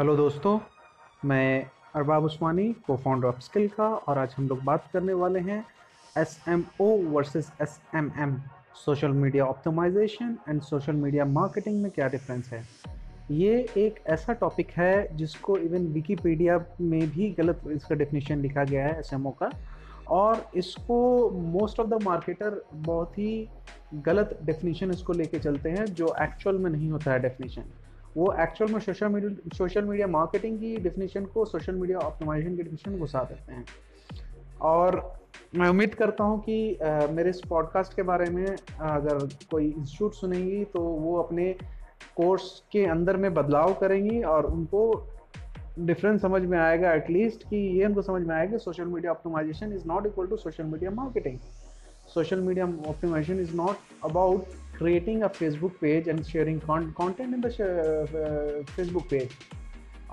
Hello दोस्तों, मैं अरबाब उस्मानी को फाउंडर ऑफ़ स्किल का, और आज हम लोग बात करने वाले हैं S M O versus S M M social media optimization and social media marketing में क्या डिफरेंस है? ये एक ऐसा टॉपिक है जिसको इवन विकीपीडिया में भी गलत इसका डेफिनेशन लिखा गया है एस एम ओ का, और इसको मोस्ट ऑफ़ द मार्केटर बहुत ही गलत डेफिनेशन इसको लेके चलते हैं, जो एक्चुअल में नहीं होता है डेफिनेशन वो एक्चुअल में social media social media marketing की डेफिनेशन को सोशल मीडिया ऑप्टिमाइजेशन की डेफिनेशन घुसा देते हैं। और मैं उम्मीद करता हूँ कि आ, मेरे इस पॉडकास्ट के बारे में अगर कोई इंस्टीट्यूट सुनेंगी तो वो अपने कोर्स के अंदर में बदलाव करेंगी और उनको डिफरेंस समझ में आएगा एटलीस्ट कि ये उनको समझ में आएगा social media optimization is not equal to social media marketing social मीडिया optimization is not about creating a Facebook page and sharing con- content in the uh, Facebook page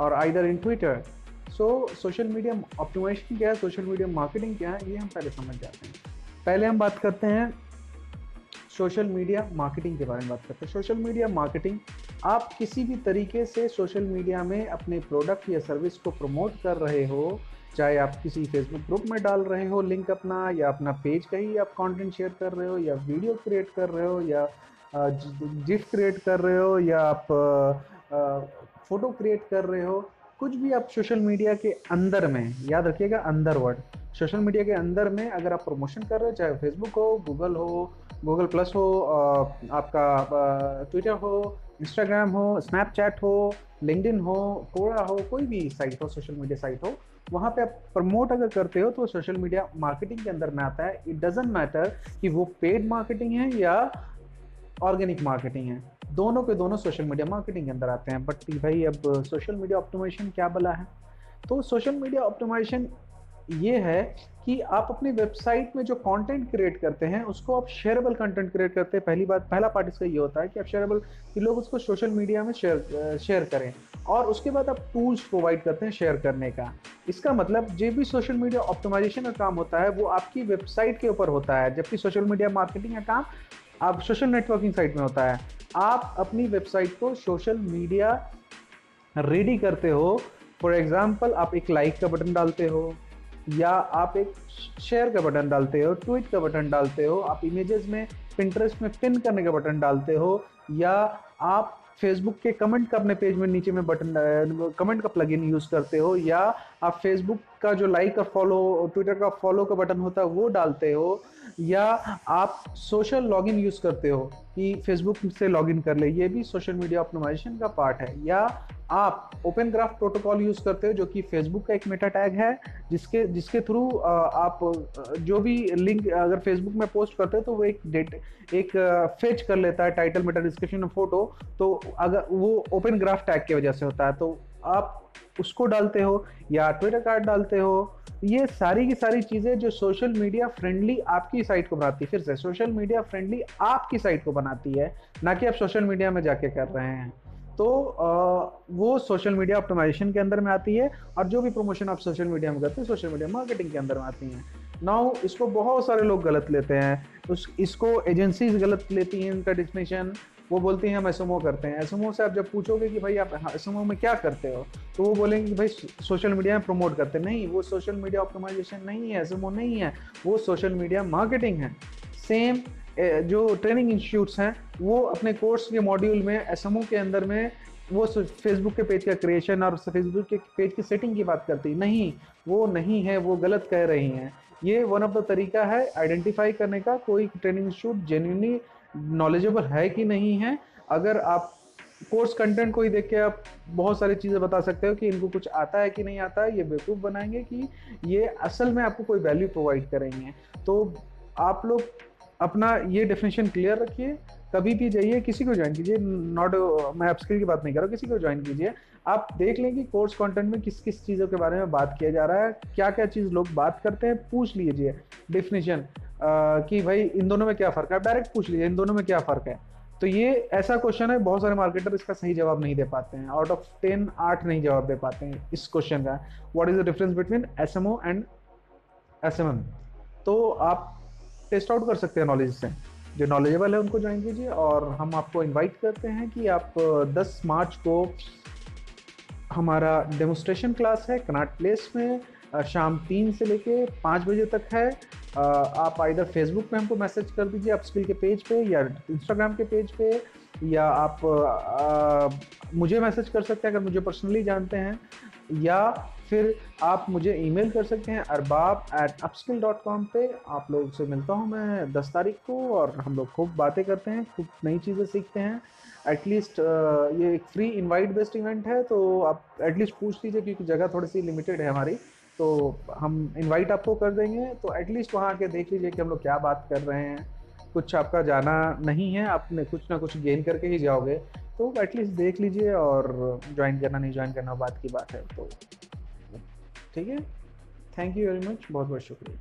or either in Twitter. So social media optimization क्या है? Social media marketing क्या है? ये हम पहले समझ जाते हैं। पहले हम बात करते हैं सोशल मीडिया मार्केटिंग के बारे में बात करते हैं। सोशल मीडिया मार्केटिंग आप किसी भी तरीके से सोशल मीडिया में अपने प्रोडक्ट या सर्विस को प्रमोट कर रहे हो, चाहे आप किसी फेसबुक ग्रुप में डाल रहे हो लिंक अपना या अपना पेज कहीं आप कंटेंट शेयर कर रहे हो, या वीडियो क्रिएट कर रहे हो, या जिफ क्रिएट कर रहे हो, या आप फ़ोटो क्रिएट कर रहे हो कुछ भी आप सोशल मीडिया के अंदर में, याद रखिएगा अंदर वर्ड सोशल मीडिया के अंदर में अगर आप प्रमोशन कर रहे हो, चाहे फेसबुक हो गूगल हो गूगल प्लस हो आपका ट्विटर हो इंस्टाग्राम हो स्नैपचैट हो लिंकडिन हो कोड़ा हो, कोई भी साइट हो सोशल मीडिया साइट हो, वहाँ पे आप प्रमोट अगर करते हो तो सोशल मीडिया मार्केटिंग के अंदर में आता है। इट डजेंट मैटर कि वो पेड मार्केटिंग है या ऑर्गेनिक मार्केटिंग है। दोनों के दोनों सोशल मीडिया मार्केटिंग के अंदर आते हैं बट भाई अब सोशल मीडिया ऑप्टिमाइजेशन क्या बला है? तो सोशल मीडिया ऑप्टिमाइजेशन ये है कि आप अपनी वेबसाइट में जो कंटेंट क्रिएट करते हैं, उसको आप शेयरेबल कंटेंट क्रिएट करते हैं। पहली बात, पहला पार्ट इसका ये होता है कि आप शेयरेबल कि लोग उसको सोशल मीडिया में शेयर शेयर करें। और उसके बाद आप टूल्स प्रोवाइड करते हैं शेयर करने का। इसका मतलब जो भी सोशल मीडिया ऑप्टिमाइजेशन का काम होता है, वो आपकी वेबसाइट के ऊपर होता है। जबकि सोशल मीडिया मार्केटिंग का काम आप सोशल नेटवर्किंग साइट में होता है। आप अपनी वेबसाइट को सोशल मीडिया रेडी करते हो। फॉर एग्ज़ाम्पल आप एक लाइक का बटन डालते हो, या आप एक शेयर का बटन डालते हो ट्वीट का बटन डालते हो, आप इमेजेस में पिंटरेस्ट में पिन करने का बटन डालते हो, या आप फेसबुक के कमेंट का अपने पेज में नीचे में बटन कमेंट का प्लगइन यूज़ करते हो, या आप फेसबुक का जो लाइक और फॉलो ट्विटर का फॉलो का बटन होता है, वो डालते हो। या आप सोशल लॉगिन यूज़ करते हो कि फेसबुक से लॉगिन कर ले, ये भी सोशल मीडिया ऑप्टिमाइजेशन का पार्ट है। या आप ओपन ग्राफ प्रोटोकॉल यूज़ करते हो जो कि फेसबुक का एक मेटा टैग है, जिसके जिसके थ्रू आप जो भी लिंक अगर फेसबुक में पोस्ट करते हो तो वो एक डेट एक फेच कर लेता है टाइटल मेटा डिस्क्रिप्शन में फ़ोटो तो अगर वो ओपन ग्राफ टैग की वजह से होता है तो आप उसको डालते हो या ट्विटर कार्ड डालते हो ये सारी की सारी चीज़ें जो सोशल मीडिया फ्रेंडली आपकी साइट को बनाती है। फिर से सोशल मीडिया फ्रेंडली आपकी साइट को बनाती है, ना कि आप सोशल मीडिया में जाके कर रहे हैं। तो वो सोशल मीडिया ऑप्टिमाइजेशन के अंदर में आती है और जो भी प्रमोशन आप सोशल मीडिया में करते हैं सोशल मीडिया मार्केटिंग के अंदर में आती हैं। नाउ इसको बहुत सारे लोग गलत लेते हैं। उस इसको एजेंसीज गलत लेती हैं इनका डिफिनेशन वो बोलती हैं, हम एस करते हैं। एस से आप जब पूछोगे कि भाई आप एस में क्या करते हो तो वो बोलेंगे कि भाई सोशल मीडिया में प्रमोट करते नहीं, वो सोशल मीडिया ऑप्टिमाइजेशन नहीं है एस नहीं है। वो सोशल मीडिया मार्केटिंग है। सेम जो ट्रेनिंग इंस्टीट्यूट्स हैं, वो अपने कोर्स के मॉड्यूल में एस के अंदर में वो फेसबुक के पेज का क्रिएशन और फेसबुक के पेज की सेटिंग की बात करती नहीं, वो नहीं है, वो गलत कह रही हैं। ये वन ऑफ़ द तरीका है आइडेंटिफाई करने का। कोई ट्रेनिंग इंस्टीट्यूट जेन्यूनली नॉलेजेबल है कि नहीं है? अगर आप कोर्स कंटेंट को ही देख के आप बहुत सारी चीज़ें बता सकते हो कि इनको कुछ आता है कि नहीं आता है, ये बेवकूफ़ बनाएँगे कि ये असल में आपको कोई वैल्यू प्रोवाइड करेंगे। तो आप लोग अपना ये डेफिनेशन क्लियर रखिए। कभी भी जाइए, किसी को ज्वाइन कीजिए नॉट मैं अपस्किल की बात नहीं कर रहा हूँ, किसी को ज्वाइन कीजिए। आप देख लें कि कोर्स कंटेंट में किस किस चीज़ों के बारे में बात किया जा रहा है क्या क्या चीज़ लोग बात करते हैं, पूछ लीजिए। डेफिनेशन कि भाई इन दोनों में क्या फ़र्क है? डायरेक्ट पूछ लीजिए, इन दोनों में क्या फ़र्क है? तो ये ऐसा क्वेश्चन है, बहुत सारे मार्केटर इसका सही जवाब नहीं दे पाते हैं। आउट ऑफ़ टेन आठ नहीं जवाब दे पाते हैं इस क्वेश्चन का। What is the difference between SMO and SMM तो आप टेस्ट आउट कर सकते हैं नॉलेज से। जो नॉलेजेबल है, उनको ज्वाइन कीजिए और हम आपको इनवाइट करते हैं कि आप 10 मार्च को हमारा डेमोस्ट्रेशन क्लास है कनाट प्लेस में शाम तीन से लेके पाँच बजे तक है। आप इधर फेसबुक पे हमको मैसेज कर दीजिए आप स्किल के पेज पे या इंस्टाग्राम के पेज पे या आप आ, मुझे मैसेज कर सकते हैं अगर मुझे पर्सनली जानते हैं या फिर आप मुझे ईमेल कर सकते हैं Arbab at upskill dot com पर आप लोग से मिलता हूँ मैं दस तारीख को और हम लोग खूब बातें करते हैं खूब नई चीज़ें सीखते हैं। एटलीस्ट ये एक फ्री इनवाइट बेस्ड इवेंट है तो आप एटलीस्ट पूछ लीजिए क्योंकि जगह थोड़ी सी लिमिटेड है हमारी। तो हम इनवाइट आपको कर देंगे तो एटलीस्ट वहाँ आके देख लीजिए कि हम लोग क्या बात कर रहे हैं। कुछ आपका जाना नहीं है, आपने कुछ ना कुछ गेन करके ही जाओगे। तो एटलीस्ट देख लीजिए और ज्वाइन करना, नहीं ज्वाइन करना बात की बात है तो ठीक है। थैंक यू वेरी मच बहुत बहुत शुक्रिया।